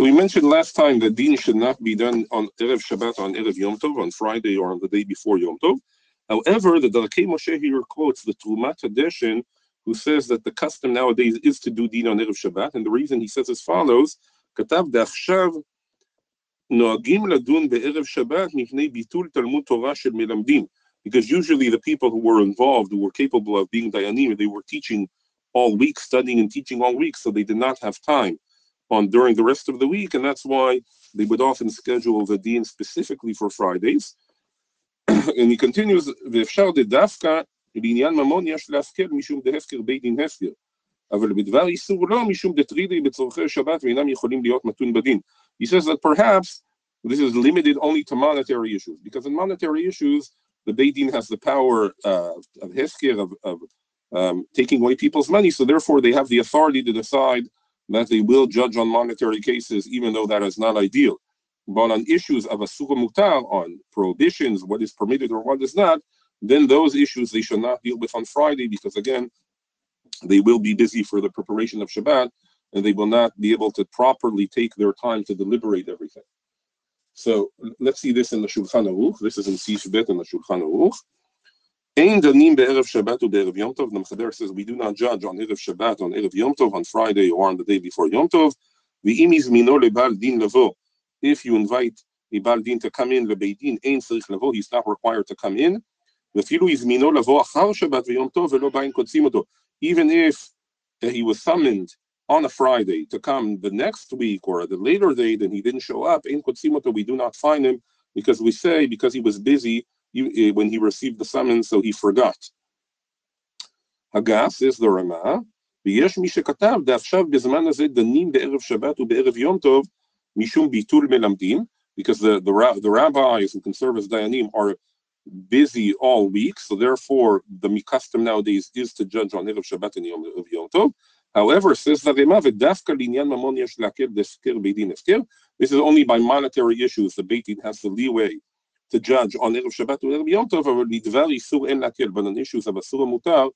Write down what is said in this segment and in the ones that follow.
So we mentioned last time that din should not be done on Erev Shabbat, on Erev Yom Tov, on Friday or on the day before Yom Tov. However, the Darkei Moshe here quotes the Terumat HaDeshen, who says that the custom nowadays is to do din on Erev Shabbat, and the reason he says as follows, כתב דעכשיו נוהגים לדון בערב שבת מפני ביטול תלמוד תורה של מלמדים. Because usually the people who were involved, who were capable of being dayanim, they were teaching all week, studying and teaching all week, so they did not have time on during the rest of the week, and that's why they would often schedule the din specifically for Fridays. and he continues, ואפשר דווקא לעניין ממון יש להפקר משום דהפקר בית דין הפקר, אבל בדבר איסור לא משום דטרידי בצורכי שבת ואינם יכולים להיות מתון בדין. He says that perhaps this is limited only to monetary issues, because in monetary issues, the Beit Din has the power uh, of Hefker, of, of um, taking away people's money, so therefore they have the authority to decide that they will judge on monetary cases, even though that is not ideal. But on issues of a mutar, on prohibitions, what is permitted or what is not, then those issues they should not deal with on Friday because again, they will be busy for the preparation of Shabbat and they will not be able to properly take their time to deliberate everything. So let's see this in the Shulchan Aruch. This is in Sif Bet in the Shulchan Aruch. Ein danim be'erev Shabbat be'erev Yom Tov. The Mechaber says we do not judge on Erev Shabbat, on Erev Yom Tov, on Friday or on the day before Yom Tov. Ve'im izmino lebal din levo. If you invite a bal din to come in, lebeit din ein tzarich levo. He's not required to come in. ואפילו הזמינו לבוא אחר שבת ויום טוב ולא באים קודשים אותו. Even if he was summoned on a Friday to come the next week or the later date and he didn't show up, in Kotsimoto, we do not find him because we say because he was busy eh, when he received the summons, so he forgot. Hagas is the Rama, ויש מי שכתב, דעכשיו בזמן הזה דנים בערב שבת ובערב יום טוב משום ביטול מלמדים, because the, the, the rabbis who can serve as dayanim are busy all week, so therefore the custom nowadays is to judge on Erev Shabbat and Yom, Yom Tov. However, says the Rema, ודווקא לעניין ממון יש להקל דהפקר בית דין This is only by monetary issues, the Beit Din has the leeway to judge on Erev Shabbat or Erev Yom Tov, אבל לדבר איסור אין להקל, but on issues of אסור המותר,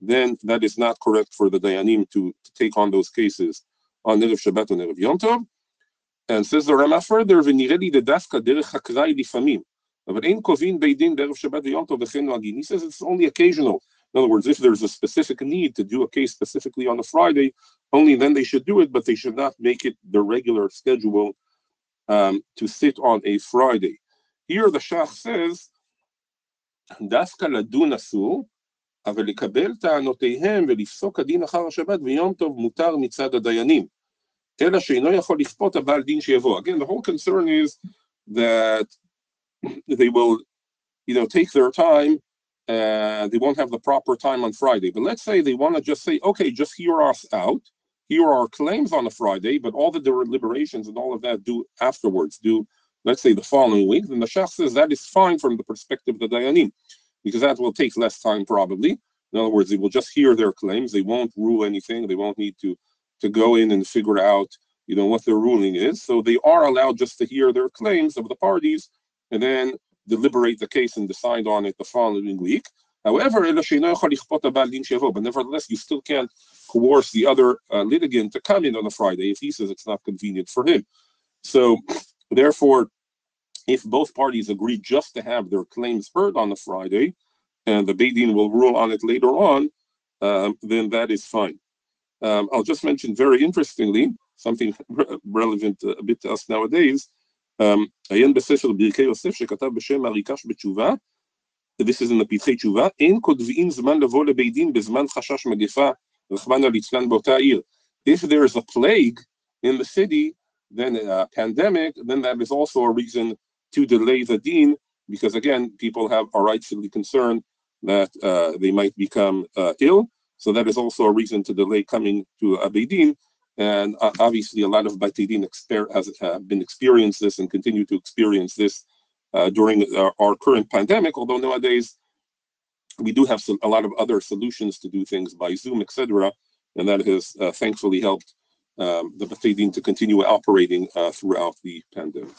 then that is not correct for the Dayanim to, to take on those cases on Erev Shabbat and Erev Yom Tov. And says the Rama further, ונראה לי דווקא דרך אקראי לפעמים. אבל אין קובעים בית דין בערב שבת ויום טוב וכן נוהגים. He says it's only occasional. In other words, if there's a specific need to do a case specifically on a Friday, only then they should do it, but they should not make it the regular schedule um, to sit on a Friday. Here the Shach says, דווקא לדון אסור, אבל לקבל טענותיהם ולפסוק הדין אחר השבת ויום טוב מותר מצד הדיינים. אלא שאינו יכול לכפות הבעל דין שיבוא. Again, the whole concern is that they will, you know, take their time. Uh, they won't have the proper time on Friday. But let's say they want to just say, okay, just hear us out. Here are our claims on a Friday, but all the deliberations and all of that do afterwards, do, let's say, the following week. Then the Shach says that is fine from the perspective of the Dayanim, because that will take less time probably. In other words, they will just hear their claims. They won't rule anything. They won't need to, to go in and figure out, you know, what their ruling is. So they are allowed just to hear their claims of the parties and then deliberate the case and decide on it the following week. However, but nevertheless, you still can't coerce the other uh, litigant to come in on a Friday if he says it's not convenient for him. So, Therefore, if both parties agree just to have their claims heard on the Friday, and the Beit Din will rule on it later on, um, then that is fine. Um, I'll just mention very interestingly something re- relevant uh, a bit to us nowadays. Um, this is in the פתחי תשובה, If there is a plague in the city, then a pandemic, then that is also a reason to delay the deen, because again, people have are rightfully concerned that uh, they might become uh, ill. So that is also a reason to delay coming to a Beit Din. And uh, obviously, a lot of Batei Din exper- has uh, been experienced this and continue to experience this uh, during our, our, current pandemic. Although nowadays we do have some, a lot of other solutions to do things by Zoom, etc., and that has uh, thankfully helped um, the Batei Din to continue operating uh, throughout the pandemic.